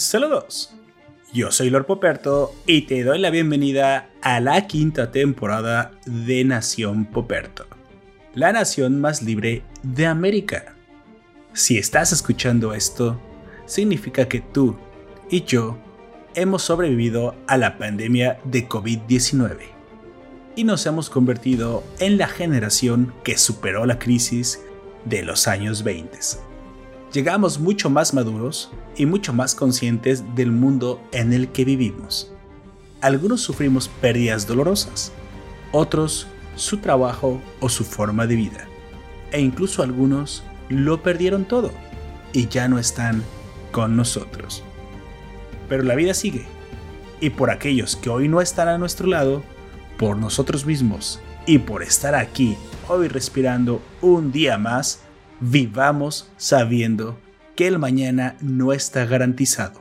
Saludos. Yo soy Lord Poperto y te doy la bienvenida a la quinta temporada de Nación Poperto, la nación más libre de América. Si estás escuchando esto, significa que tú y yo hemos sobrevivido a la pandemia de COVID-19 y nos hemos convertido en la generación que superó la crisis de los años 20 llegamos mucho más maduros y mucho más conscientes del mundo en el que vivimos. Algunos sufrimos pérdidas dolorosas, otros su trabajo o su forma de vida, e incluso algunos lo perdieron todo y ya no están con nosotros. Pero la vida sigue, y por aquellos que hoy no están a nuestro lado, por nosotros mismos y por estar aquí hoy respirando un día más, vivamos sabiendo que el mañana no está garantizado,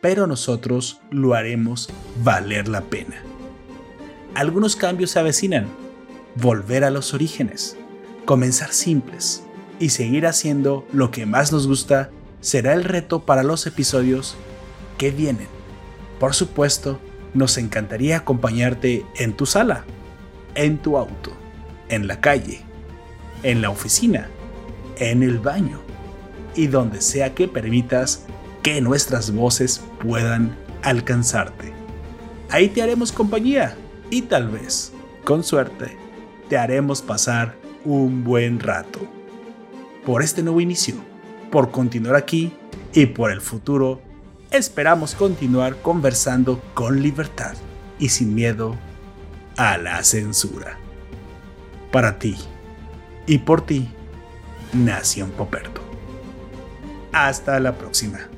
pero nosotros lo haremos valer la pena. Algunos cambios se avecinan, volver a los orígenes, comenzar simples y seguir haciendo lo que más nos gusta será el reto para los episodios que vienen. Por supuesto, nos encantaría acompañarte en tu sala, en tu auto, en la calle, en la oficina, en el baño y donde sea que permitas que nuestras voces puedan alcanzarte. Ahí te haremos compañía y tal vez, con suerte, te haremos pasar un buen rato. Por este nuevo inicio, por continuar aquí y por el futuro, esperamos continuar conversando con libertad y sin miedo a la censura. Para ti y por ti Nación Poperto. Hasta la próxima.